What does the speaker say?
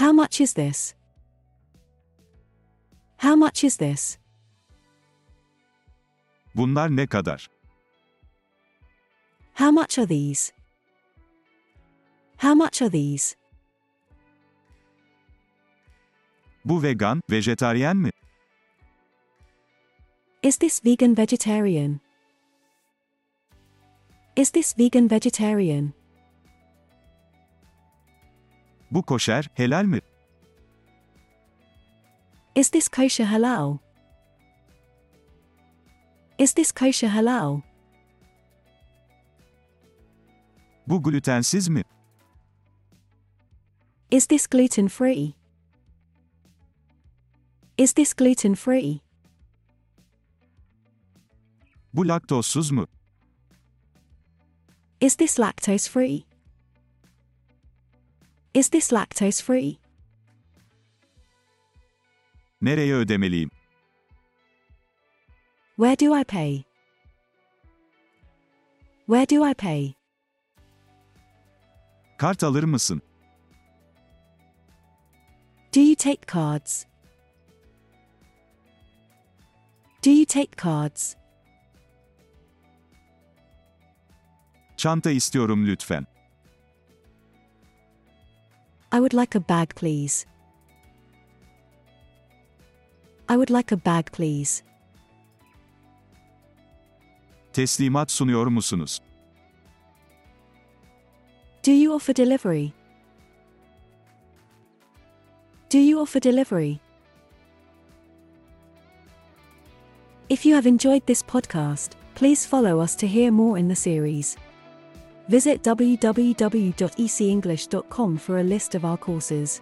How much is this? How much is this? Bunlar ne kadar? How much are these? How much are these? Bu vegan, vejetaryen mi? Is this vegan vegetarian? Is this vegan vegetarian? Bu koşer, helal mi? Is this kosher halal? Is this kosher halal? Bu glutensiz mi? Is this gluten free? Is this gluten free? Bu laktozsuz mu? Is this lactose free? Is this lactose free? Nereye ödemeliyim? Where do I pay? Where do I pay? Kart alır mısın? Do you take cards? Do you take cards? Çanta istiyorum lütfen. I would like a bag, please. I would like a bag, please. Teslimat sunuyor musunuz? Do you offer delivery? Do you offer delivery? If you have enjoyed this podcast, please follow us to hear more in the series. Visit www.ecenglish.com for a list of our courses.